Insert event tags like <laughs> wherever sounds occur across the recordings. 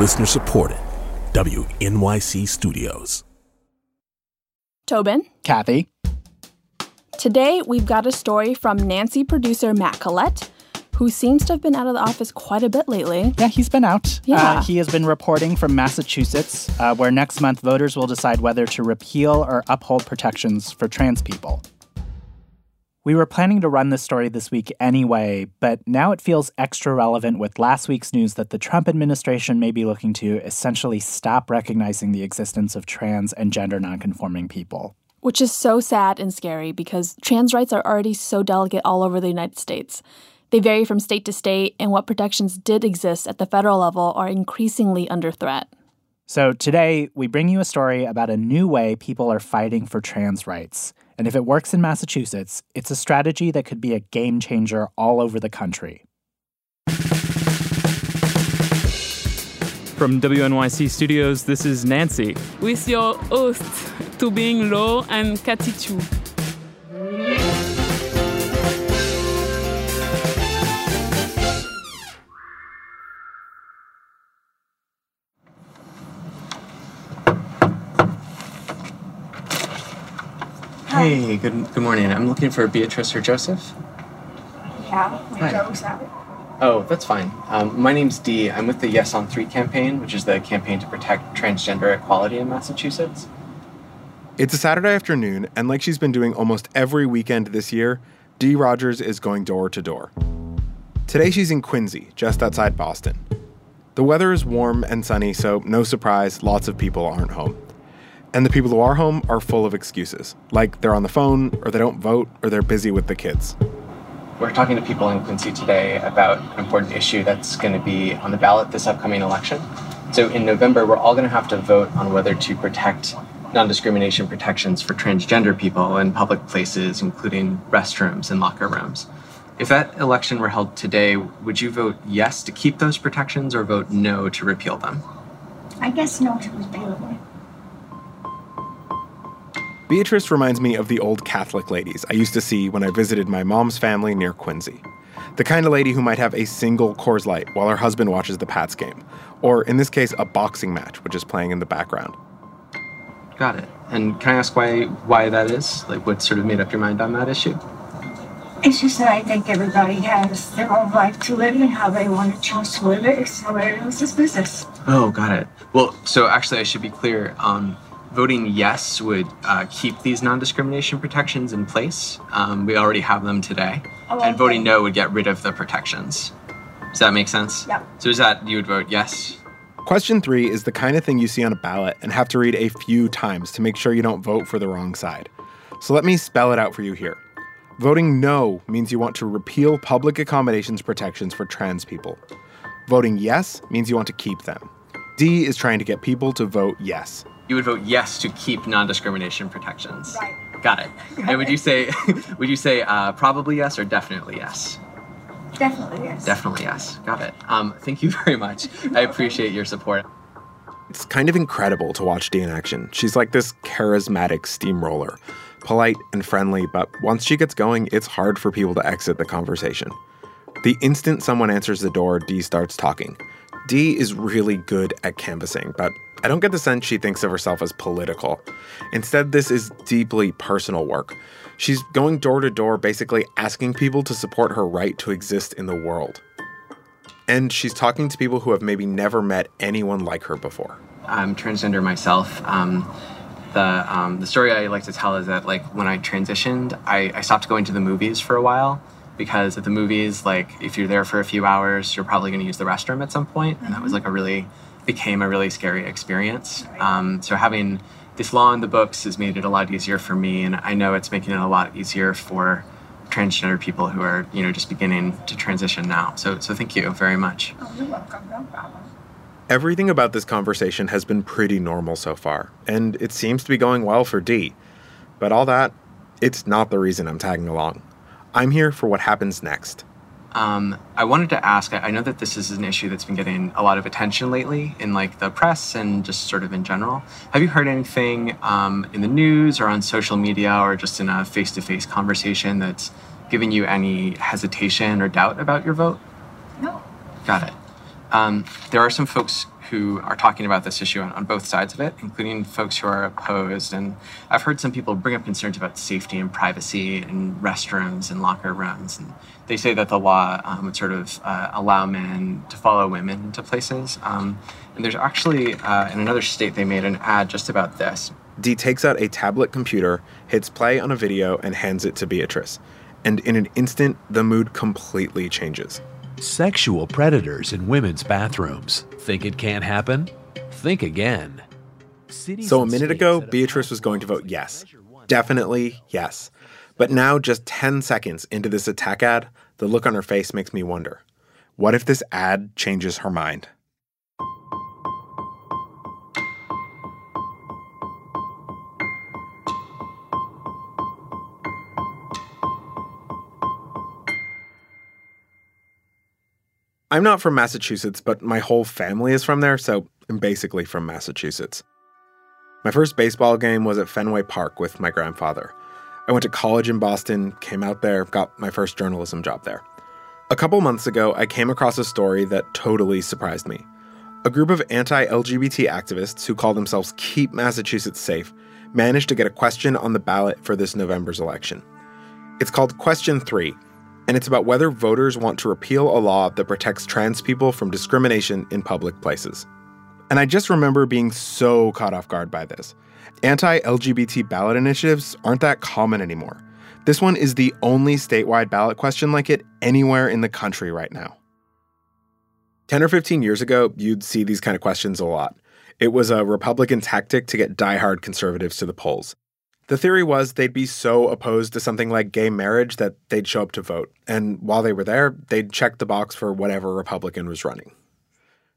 Listener supported. WNYC Studios. Tobin. Kathy. Today, we've got a story from Nancy producer Matt Collette, who seems to have been out of the office quite a bit lately. Yeah, he's been out. Yeah. Uh, he has been reporting from Massachusetts, uh, where next month voters will decide whether to repeal or uphold protections for trans people. We were planning to run this story this week anyway, but now it feels extra relevant with last week's news that the Trump administration may be looking to essentially stop recognizing the existence of trans and gender nonconforming people. Which is so sad and scary because trans rights are already so delicate all over the United States. They vary from state to state, and what protections did exist at the federal level are increasingly under threat. So today, we bring you a story about a new way people are fighting for trans rights. And if it works in Massachusetts, it's a strategy that could be a game changer all over the country. From WNYC Studios, this is Nancy. With your host, Tobin Low and Kathy Tu. Good good morning. I'm looking for Beatrice or Joseph. Yeah, Hi. Joe's out. Oh, that's fine. Um, my name's Dee. I'm with the Yes on Three campaign, which is the campaign to protect transgender equality in Massachusetts. It's a Saturday afternoon, and like she's been doing almost every weekend this year, Dee Rogers is going door to door. Today she's in Quincy, just outside Boston. The weather is warm and sunny, so no surprise, lots of people aren't home. And the people who are home are full of excuses, like they're on the phone, or they don't vote, or they're busy with the kids. We're talking to people in Quincy today about an important issue that's going to be on the ballot this upcoming election. So in November, we're all going to have to vote on whether to protect non discrimination protections for transgender people in public places, including restrooms and locker rooms. If that election were held today, would you vote yes to keep those protections or vote no to repeal them? I guess no to repeal it. Beatrice reminds me of the old Catholic ladies I used to see when I visited my mom's family near Quincy. The kind of lady who might have a single Coors Light while her husband watches the Pats game, or in this case, a boxing match, which is playing in the background. Got it. And can I ask why why that is? Like what sort of made up your mind on that issue? It's just that I think everybody has their own life to live and how they want to choose to live it. It's nobody else's business. Oh, got it. Well, so actually, I should be clear. Um, voting yes would uh, keep these non-discrimination protections in place. Um, we already have them today, Oh, and voting no would get rid of the protections. Does that make sense? Yep. So is that you would vote yes? Question three is the kind of thing you see on a ballot and have to read a few times to make sure you don't vote for the wrong side. So let me spell it out for you here. Voting no means you want to repeal public accommodations protections for trans people. Voting yes means you want to keep them. Dee is trying to get people to vote yes. You would vote yes to keep non-discrimination protections. Right. Got it. And would you say <laughs> would you say uh, probably yes or definitely yes? Definitely yes. Definitely yes. Got it. Um, thank you <laughs> very much. I appreciate your support. It's kind of incredible to watch Dee in action. She's like this charismatic steamroller, polite and friendly, but once she gets going, it's hard for people to exit the conversation. The instant someone answers the door, Dee starts talking. Dee is really good at canvassing, but I don't get the sense she thinks of herself as political. Instead, this is deeply personal work. She's going door to door, basically asking people to support her right to exist in the world. And she's talking to people who have maybe never met anyone like her before. I'm transgender myself. Um, the um, the story I like to tell is that like when I transitioned, I, I stopped going to the movies for a while because at the movies, like if you're there for a few hours, you're probably going to use the restroom at some point, and that was like a really became a really scary experience. Um, so having this law in the books has made it a lot easier for me, and I know it's making it a lot easier for transgender people who are you know just beginning to transition now. So so thank you very much. Oh, you're welcome. No problem. Everything about this conversation has been pretty normal so far, and it seems to be going well for Dee. But all that, it's not the reason I'm tagging along. I'm here for what happens next. Um, I wanted to ask. I know that this is an issue that's been getting a lot of attention lately in like the press and just sort of in general. Have you heard anything um, in the news or on social media or just in a face-to-face conversation that's giving you any hesitation or doubt about your vote? No. Got it. Um, there are some folks who are talking about this issue on, on, both sides of it, including folks who are opposed. And I've heard some people bring up concerns about safety and privacy in restrooms and locker rooms. And they say that the law um, would sort of uh, allow men to follow women into places. Um, and there's actually, uh, in another state, they made an ad just about this. Dee takes out a tablet computer, hits play on a video, and hands it to Beatrice. And in an instant, the mood completely changes. Sexual predators in women's bathrooms. Think it can't happen? Think again. Cities so a minute ago, Beatrice was going to vote yes. Definitely yes. But now, just 10 seconds into this attack ad, the look on her face makes me wonder what if this ad changes her mind? I'm not from Massachusetts, but my whole family is from there, so I'm basically from Massachusetts. My first baseball game was at Fenway Park with my grandfather. I went to college in Boston, came out there, got my first journalism job there. A couple months ago, I came across a story that totally surprised me. A group of anti LGBT activists who call themselves Keep Massachusetts Safe managed to get a question on the ballot for this November's election. It's called Question 3 and it's about whether voters want to repeal a law that protects trans people from discrimination in public places. And I just remember being so caught off guard by this. Anti LGBT ballot initiatives aren't that common anymore. This one is the only statewide ballot question like it anywhere in the country right now. 10 or 15 years ago, you'd see these kind of questions a lot. It was a Republican tactic to get diehard conservatives to the polls. The theory was they'd be so opposed to something like gay marriage that they'd show up to vote, and while they were there, they'd check the box for whatever Republican was running.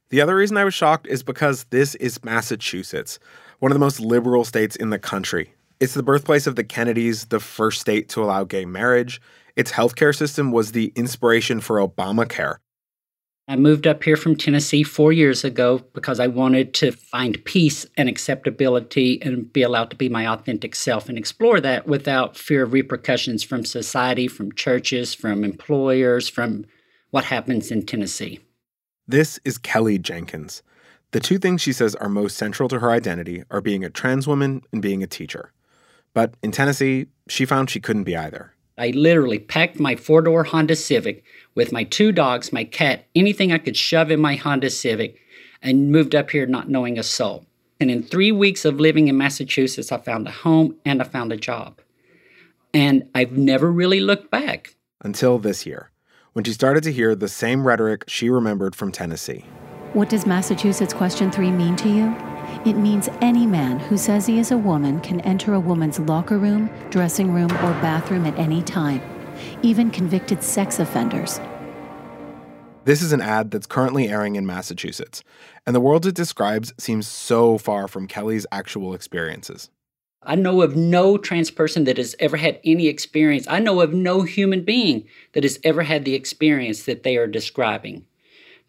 The other reason I was shocked is because this is Massachusetts, one of the most liberal states in the country. It's the birthplace of the Kennedys, the first state to allow gay marriage. Its healthcare system was the inspiration for Obamacare, I moved up here from Tennessee four years ago because I wanted to find peace and acceptability and be allowed to be my authentic self and explore that without fear of repercussions from society, from churches, from employers, from what happens in Tennessee. This is Kelly Jenkins. The two things she says are most central to her identity are being a trans woman and being a teacher. But in Tennessee, she found she couldn't be either. I literally packed my four door Honda Civic with my two dogs, my cat, anything I could shove in my Honda Civic, and moved up here not knowing a soul. And in three weeks of living in Massachusetts, I found a home and I found a job. And I've never really looked back. Until this year, when she started to hear the same rhetoric she remembered from Tennessee. What does Massachusetts Question 3 mean to you? It means any man who says he is a woman can enter a woman's locker room, dressing room, or bathroom at any time even convicted sex offenders. This is an ad that's currently airing in Massachusetts, and the world it describes seems so far from Kelly's actual experiences. I know of no trans person that has ever had any experience. I know of no human being that has ever had the experience that they are describing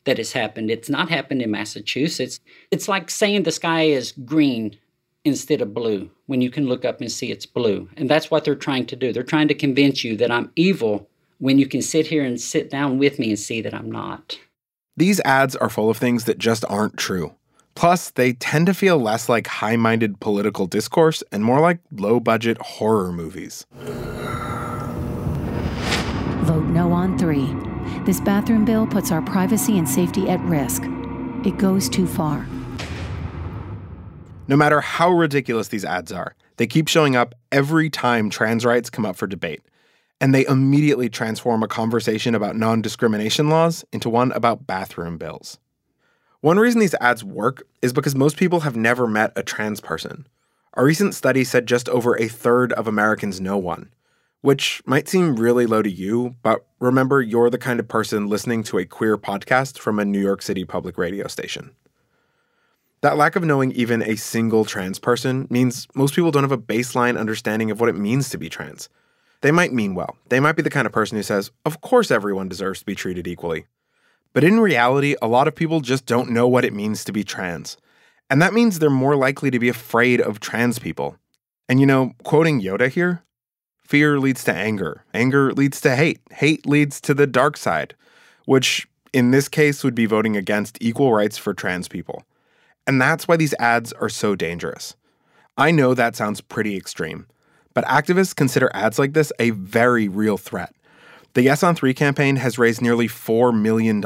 that has happened. It's not happened in Massachusetts. It's like saying the sky is green instead of blue when you can look up and see it's blue. And that's what they're trying to do. They're trying to convince you that I'm evil when you can sit here and sit down with me and see that I'm not. These ads are full of things that just aren't true. Plus, they tend to feel less like high minded political discourse and more like low budget horror movies. Vote no on three. This bathroom bill puts our privacy and safety at risk. It goes too far. No matter how ridiculous these ads are, they keep showing up every time trans rights come up for debate. And they immediately transform a conversation about non discrimination laws into one about bathroom bills. One reason these ads work is because most people have never met a trans person. A recent study said just over a third of Americans know one, which might seem really low to you, but remember you're the kind of person listening to a queer podcast from a New York City public radio station. That lack of knowing even a single trans person means most people don't have a baseline understanding of what it means to be trans. They might mean well. They might be the kind of person who says, of course everyone deserves to be treated equally. But in reality, a lot of people just don't know what it means to be trans. And that means they're more likely to be afraid of trans people. And you know, quoting Yoda here, fear leads to anger, anger leads to hate, hate leads to the dark side, which in this case would be voting against equal rights for trans people. And that's why these ads are so dangerous. I know that sounds pretty extreme, but activists consider ads like this a very real threat. The Yes on 3 campaign has raised nearly $4 million,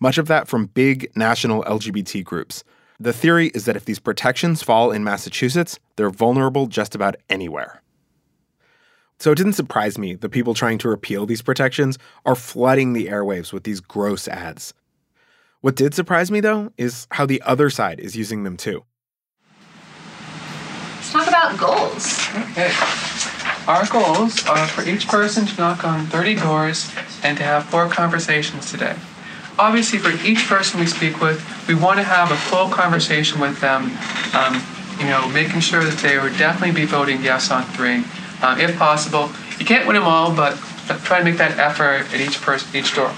much of that from big national LGBT groups. The theory is that if these protections fall in Massachusetts, they're vulnerable just about anywhere. So it didn't surprise me that people trying to repeal these protections are flooding the airwaves with these gross ads. What did surprise me, though, is how the other side is using them too. Let's talk about goals. Okay. Our goals are for each person to knock on 30 doors and to have four conversations today. Obviously, for each person we speak with, we want to have a full conversation with them, um, you know, making sure that they would definitely be voting yes on three, um, if possible. You can't win them all, but try to make that effort at each person, each door.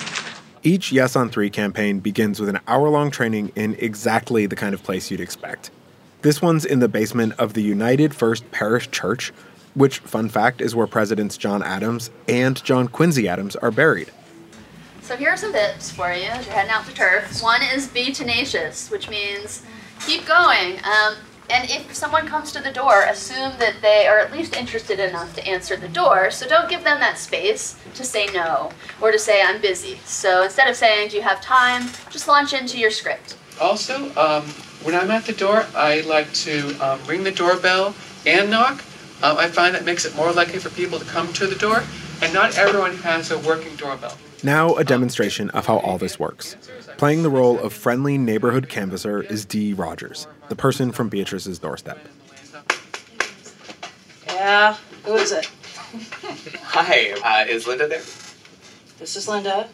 Each Yes on 3 campaign begins with an hour long training in exactly the kind of place you'd expect. This one's in the basement of the United First Parish Church, which, fun fact, is where Presidents John Adams and John Quincy Adams are buried. So here are some tips for you as you're heading out to turf. One is be tenacious, which means keep going. Um, and if someone comes to the door, assume that they are at least interested enough to answer the door. So don't give them that space to say no or to say I'm busy. So instead of saying do you have time, just launch into your script. Also, um, when I'm at the door, I like to um, ring the doorbell and knock. Um, I find that makes it more likely for people to come to the door, and not everyone has a working doorbell. Now, a demonstration of how all this works. Playing the role of friendly neighborhood canvasser is Dee Rogers, the person from Beatrice's doorstep. Yeah, who is it? Hi, uh, is Linda there? This is Linda.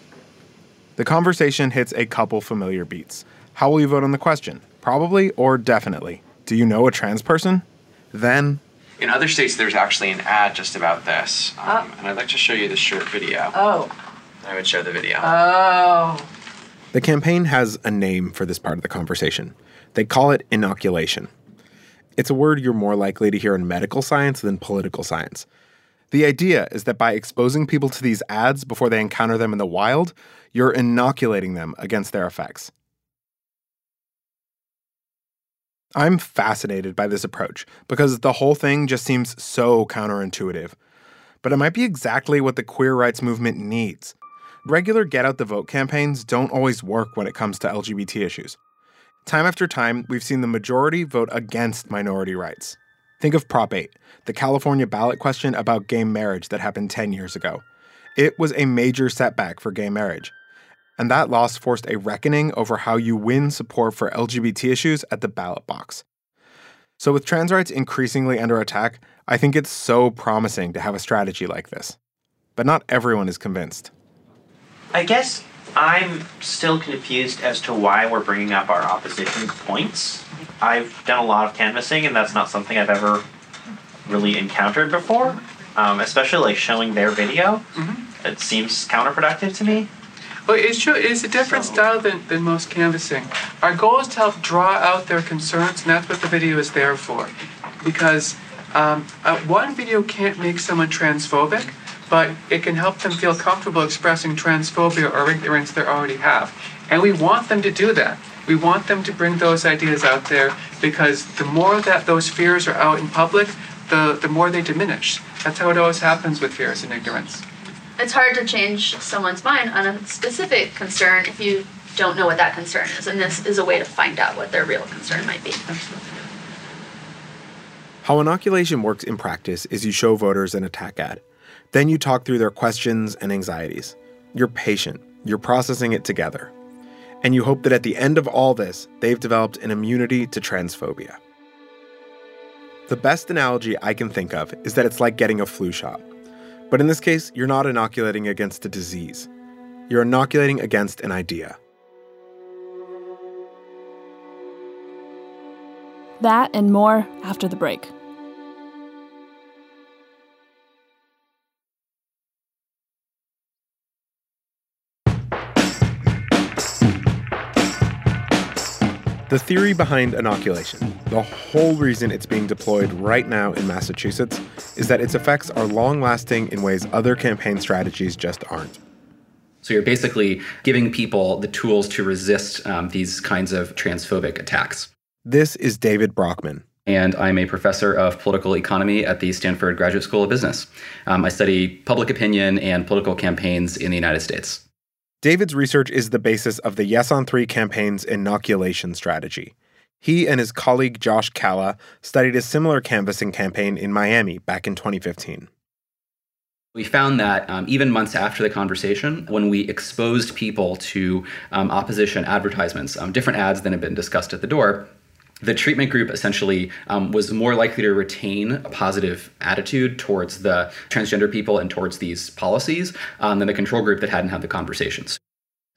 The conversation hits a couple familiar beats. How will you vote on the question? Probably or definitely. Do you know a trans person? Then. In other states, there's actually an ad just about this. Um, and I'd like to show you this short video. Oh. I would show the video. Oh. The campaign has a name for this part of the conversation. They call it inoculation. It's a word you're more likely to hear in medical science than political science. The idea is that by exposing people to these ads before they encounter them in the wild, you're inoculating them against their effects. I'm fascinated by this approach because the whole thing just seems so counterintuitive. But it might be exactly what the queer rights movement needs. Regular get out the vote campaigns don't always work when it comes to LGBT issues. Time after time, we've seen the majority vote against minority rights. Think of Prop 8, the California ballot question about gay marriage that happened 10 years ago. It was a major setback for gay marriage. And that loss forced a reckoning over how you win support for LGBT issues at the ballot box. So, with trans rights increasingly under attack, I think it's so promising to have a strategy like this. But not everyone is convinced. I guess I'm still confused as to why we're bringing up our opposition points. I've done a lot of canvassing, and that's not something I've ever really encountered before. Um, especially like showing their video, mm-hmm. it seems counterproductive to me. Well, it's true. It's a different so. style than, than most canvassing. Our goal is to help draw out their concerns, and that's what the video is there for. Because um, uh, one video can't make someone transphobic, but it can help them feel comfortable expressing transphobia or ignorance they already have. And we want them to do that. We want them to bring those ideas out there because the more that those fears are out in public, the, the more they diminish. That's how it always happens with fears and ignorance. It's hard to change someone's mind on a specific concern if you don't know what that concern is, and this is a way to find out what their real concern might be. How inoculation works in practice is you show voters an attack ad. Then you talk through their questions and anxieties. You're patient, you're processing it together. And you hope that at the end of all this, they've developed an immunity to transphobia. The best analogy I can think of is that it's like getting a flu shot. But in this case, you're not inoculating against a disease, you're inoculating against an idea. That and more after the break. The theory behind inoculation, the whole reason it's being deployed right now in Massachusetts, is that its effects are long lasting in ways other campaign strategies just aren't. So you're basically giving people the tools to resist um, these kinds of transphobic attacks. This is David Broockman. And I'm a professor of political economy at the Stanford Graduate School of Business. Um, I study public opinion and political campaigns in the United States. David's research is the basis of the Yes on Three campaign's inoculation strategy. He and his colleague Josh Kalla studied a similar canvassing campaign in Miami back in 2015. We found that um, even months after the conversation, when we exposed people to um, opposition advertisements, um, different ads than had been discussed at the door, the treatment group essentially um, was more likely to retain a positive attitude towards the transgender people and towards these policies um, than the control group that hadn't had the conversations.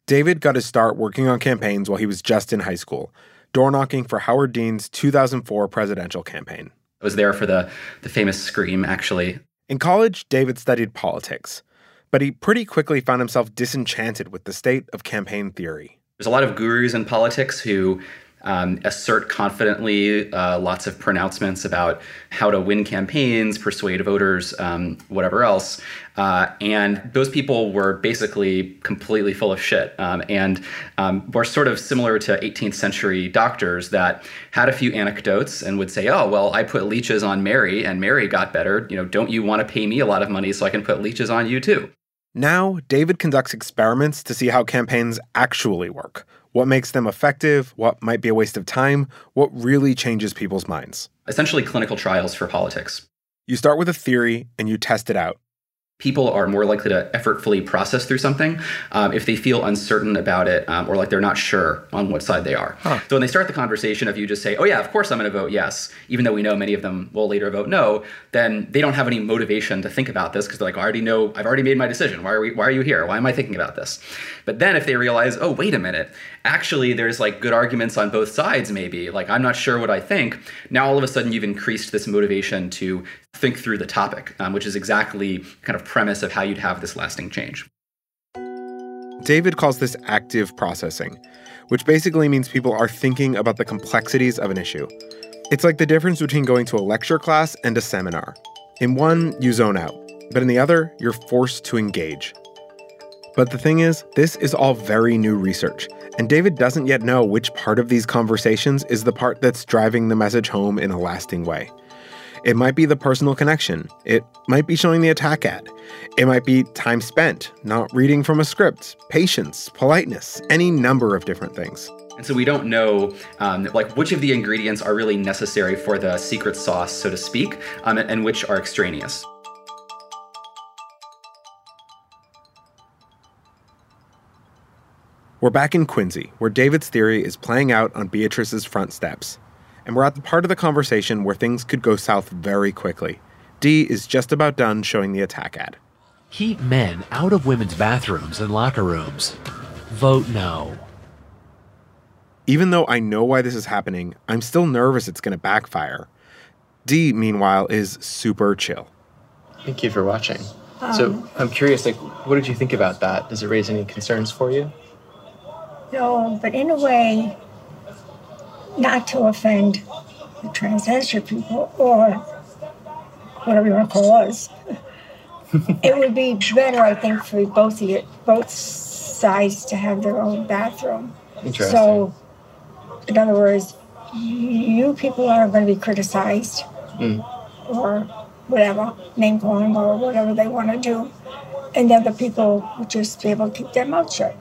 David got his start working on campaigns while he was just in high school, door knocking for Howard Dean's 2004 presidential campaign. I was there for the, the famous scream, actually. In college, David studied politics, but he pretty quickly found himself disenchanted with the state of campaign theory. There's a lot of gurus in politics who um, assert confidently uh, lots of pronouncements about how to win campaigns, persuade voters, um, whatever else. Uh, and those people were basically completely full of shit um, and um, were sort of similar to 18th century doctors that had a few anecdotes and would say, oh, well, I put leeches on Mary and Mary got better. You know, don't you want to pay me a lot of money so I can put leeches on you too? Now, David conducts experiments to see how campaigns actually work what makes them effective, what might be a waste of time, what really changes people's minds. Essentially, clinical trials for politics. You start with a theory and you test it out people are more likely to effortfully process through something um, if they feel uncertain about it um, or like they're not sure on what side they are. Huh. So when they start the conversation, if you just say, "Oh yeah, of course I'm going to vote yes," even though we know many of them will later vote no, then they don't have any motivation to think about this because they're like, "I already know. I've already made my decision. Why are we? Why are you here? Why am I thinking about this?" But then if they realize, "Oh wait a minute, actually there's like good arguments on both sides. Maybe like I'm not sure what I think." Now all of a sudden you've increased this motivation to think through the topic, um, which is exactly kind of premise of how you'd have this lasting change. David calls this active processing, which basically means people are thinking about the complexities of an issue. It's like the difference between going to a lecture class and a seminar. In one, you zone out, but in the other, you're forced to engage. But the thing is, this is all very new research, and David doesn't yet know which part of these conversations is the part that's driving the message home in a lasting way. It might be the personal connection. It might be showing the attack ad. It might be time spent, not reading from a script, patience, politeness, any number of different things. And so we don't know, um, like, which of the ingredients are really necessary for the secret sauce, so to speak, um, and which are extraneous. We're back in Quincy, where David's theory is playing out on Beatrice's front steps and we're at the part of the conversation where things could go south very quickly. Dee is just about done showing the attack ad. Keep men out of women's bathrooms and locker rooms. Vote no. Even though I know why this is happening, I'm still nervous it's going to backfire. Dee, meanwhile, is super chill. Thank you for watching. Um, so I'm curious, like, what did you think about that? Does it raise any concerns for you? No, but in a way, not to offend the transgender people or whatever you want to call us. <laughs> it would be better, I think, for both of you, both sides to have their own bathroom. So, in other words, you people are going to be criticized mm. or whatever, name calling or whatever they want to do, and the other people will just be able to keep their mouth shut.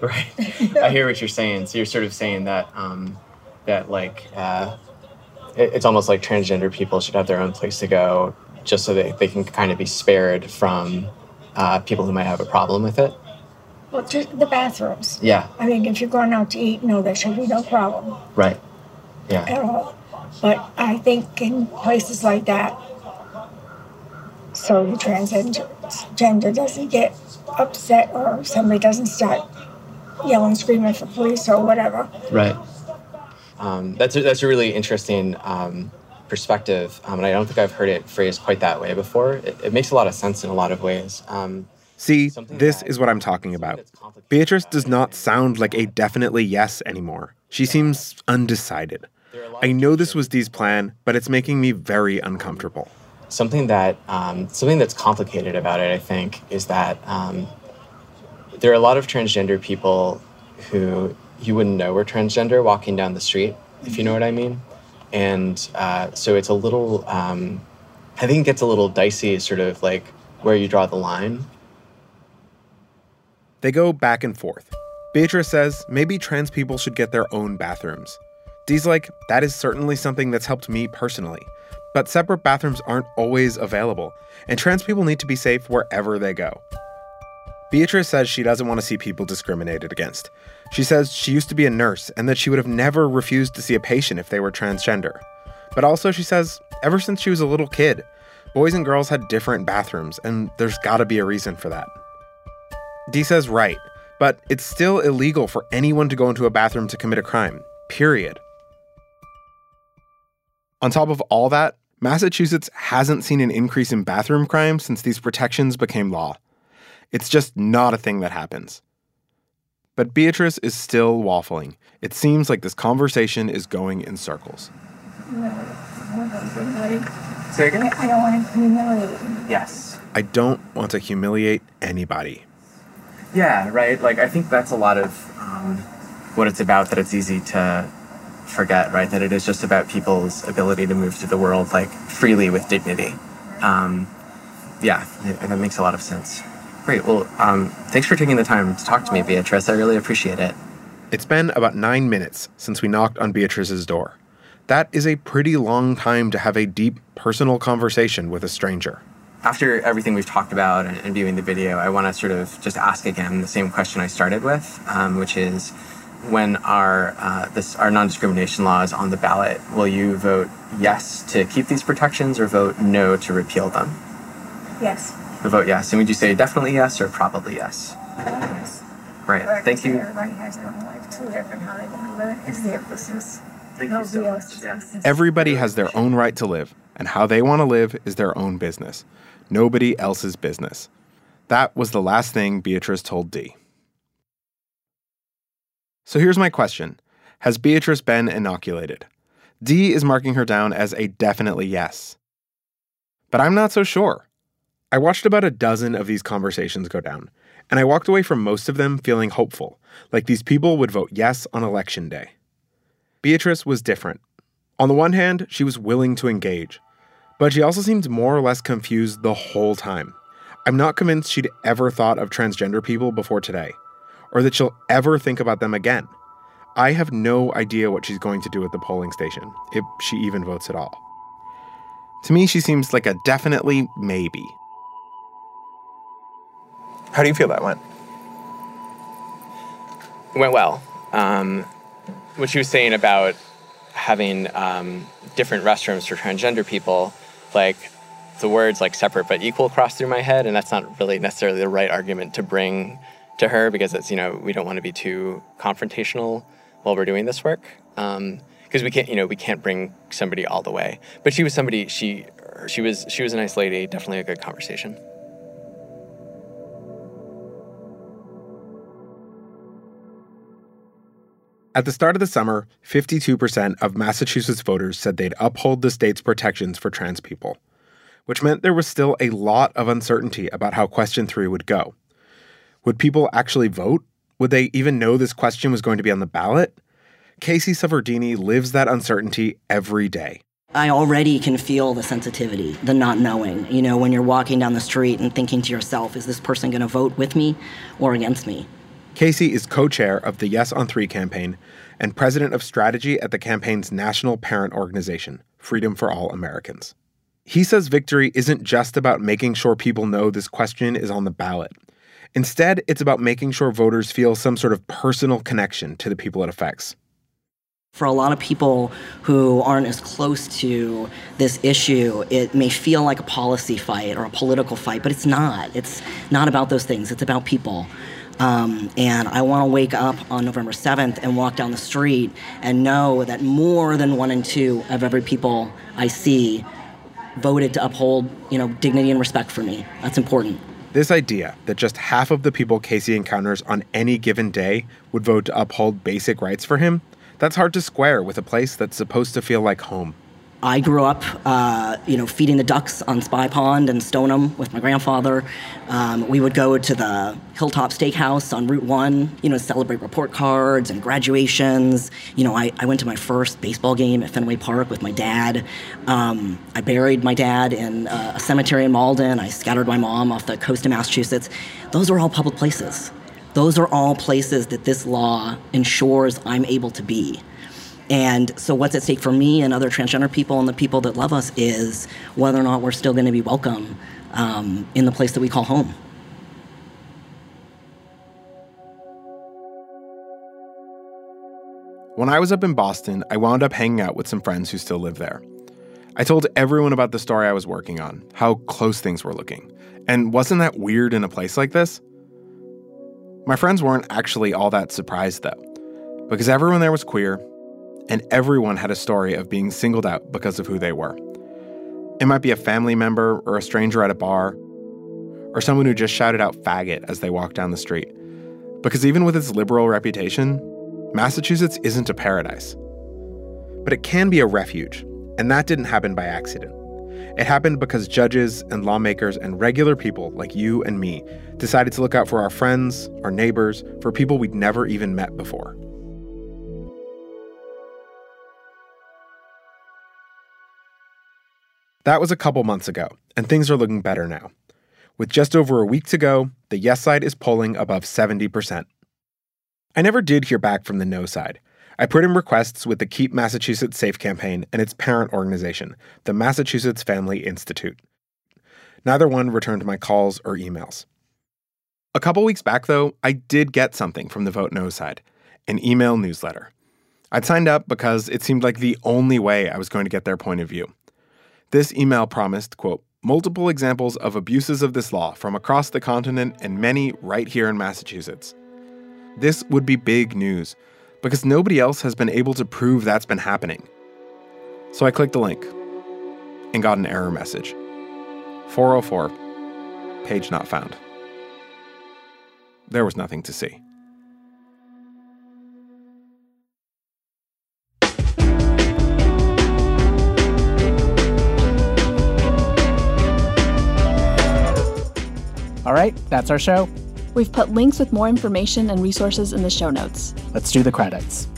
Right. <laughs> I hear what you're saying. So you're sort of saying that um, that like uh, it, it's almost like transgender people should have their own place to go just so they, they can kind of be spared from uh, people who might have a problem with it. Well, just the bathrooms. Yeah. I mean, if you're going out to eat, no, there should be no problem. Right. Yeah. At all. But I think in places like that, so the transgender doesn't get upset or somebody doesn't start yelling, screaming for police or whatever. Right. Um, that's a, that's a really interesting um, perspective, um, and I don't think I've heard it phrased quite that way before. It, it makes a lot of sense in a lot of ways. Um, See, this is what I'm talking about. Beatrice does not sound like a definitely yes anymore. She seems undecided. I know this was Dee's plan, but it's making me very uncomfortable. Something that um, something that's complicated about it, I think, is that um, there are a lot of transgender people who you wouldn't know were transgender walking down the street. if you know what I mean. And uh, so it's a little, um, I think it gets a little dicey, sort of like where you draw the line. They go back and forth. Beatrice says maybe trans people should get their own bathrooms. Dee's like, that is certainly something that's helped me personally. But separate bathrooms aren't always available, and trans people need to be safe wherever they go. Beatrice says she doesn't want to see people discriminated against. She says she used to be a nurse and that she would have never refused to see a patient if they were transgender. But also, she says, ever since she was a little kid, boys and girls had different bathrooms, and there's gotta be a reason for that. Dee says, right, but it's still illegal for anyone to go into a bathroom to commit a crime, period. On top of all that, Massachusetts hasn't seen an increase in bathroom crime since these protections became law. It's just not a thing that happens. But Beatrice is still waffling. It seems like this conversation is going in circles. Say again? I don't want to humiliate. Yes. I don't want to humiliate anybody. Yeah, right. Like I think that's a lot of um, what it's about. That it's easy to forget, right? That it is just about people's ability to move through the world like freely with dignity. Um, yeah, it, that makes a lot of sense. Great. Well, um, thanks for taking the time to talk to me, Beatrice. I really appreciate it. It's been about nine minutes since we knocked on Beatrice's door. That is a pretty long time to have a deep personal conversation with a stranger. After everything we've talked about and, and viewing the video, I want to sort of just ask again the same question I started with, um, which is when our uh, this our non-discrimination law is on the ballot, will you vote yes to keep these protections or vote no to repeal them? Yes. The vote yes. And would you say definitely yes or probably yes? Yes. Right. Thank you. Everybody has their own life to live and how they want to live it is their business. Thank Nobody you so else's much. Everybody has their own right to live, and how they want to live is their own business. Nobody else's business. That was the last thing Beatrice told Dee. So here's my question Has Beatrice been inoculated? Dee is marking her down as a definitely yes. But I'm not so sure. I watched about a dozen of these conversations go down, and I walked away from most of them feeling hopeful, like these people would vote yes on election day. Beatrice was different. On the one hand, she was willing to engage, but she also seemed more or less confused the whole time. I'm not convinced she'd ever thought of transgender people before today, or that she'll ever think about them again. I have no idea what she's going to do at the polling station, if she even votes at all. To me, she seems like a definitely maybe. How do you feel that went? It went well. Um, what she was saying about having um, different restrooms for transgender people, like the words like separate but equal crossed through my head, and that's not really necessarily the right argument to bring to her because it's you know we don't want to be too confrontational while we're doing this work because we can't you know we can't bring somebody all the way. But she was somebody she she was she was a nice lady, definitely a good conversation. At the start of the summer, 52% of Massachusetts voters said they'd uphold the state's protections for trans people, which meant there was still a lot of uncertainty about how question three would go. Would people actually vote? Would they even know this question was going to be on the ballot? Kasey Suffredini lives that uncertainty every day. I already can feel the sensitivity, the not knowing. You know, when you're walking down the street and thinking to yourself, is this person going to vote with me or against me? Kasey is co chair of the Yes on Three campaign and president of strategy at the campaign's national parent organization, Freedom for All Americans. He says victory isn't just about making sure people know this question is on the ballot. Instead, it's about making sure voters feel some sort of personal connection to the people it affects. For a lot of people who aren't as close to this issue, it may feel like a policy fight or a political fight, but it's not. It's not about those things, it's about people. Um, and I want to wake up on November 7th and walk down the street and know that more than one in two of every people I see voted to uphold, you know, dignity and respect for me. That's important. This idea that just half of the people Kasey encounters on any given day would vote to uphold basic rights for him, that's hard to square with a place that's supposed to feel like home. I grew up, uh, you know, feeding the ducks on Spot Pond and Stoneham with my grandfather. Um, we would go to the Hilltop Steakhouse on Route 1, you know, celebrate report cards and graduations. You know, I, I went to my first baseball game at Fenway Park with my dad. Um, I buried my dad in uh, a cemetery in Malden. I scattered my mom off the coast of Massachusetts. Those are all public places. Those are all places that this law ensures I'm able to be. And so, what's at stake for me and other transgender people and the people that love us is whether or not we're still going to be welcome um, in the place that we call home. When I was up in Boston, I wound up hanging out with some friends who still live there. I told everyone about the story I was working on, how close things were looking. And wasn't that weird in a place like this? My friends weren't actually all that surprised, though, because everyone there was queer, and everyone had a story of being singled out because of who they were. It might be a family member or a stranger at a bar, or someone who just shouted out faggot as they walked down the street. Because even with its liberal reputation, Massachusetts isn't a paradise. But it can be a refuge, and that didn't happen by accident. It happened because judges and lawmakers and regular people like you and me decided to look out for our friends, our neighbors, for people we'd never even met before. That was a couple months ago, and things are looking better now. With just over a week to go, the yes side is polling above 70%. I never did hear back from the no side. I put in requests with the Keep Massachusetts Safe campaign and its parent organization, the Massachusetts Family Institute. Neither one returned my calls or emails. A couple weeks back, though, I did get something from the Vote No side an email newsletter. I'd signed up because it seemed like the only way I was going to get their point of view. This email promised, quote, multiple examples of abuses of this law from across the continent and many right here in Massachusetts. This would be big news because nobody else has been able to prove that's been happening. So I clicked the link and got an error message 404, page not found. There was nothing to see. Right, that's our show. We've put links with more information and resources in the show notes. Let's do the credits.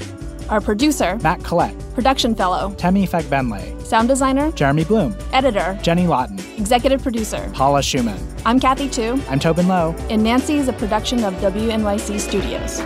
Our producer, Matt Collette, production fellow, Temi Fagbenle, sound designer, Jeremy Bloom, editor, Jenny Lawton, executive producer, Paula Szuchman. I'm Kathy Tu. I'm Tobin Low. And Nancy is a production of WNYC Studios.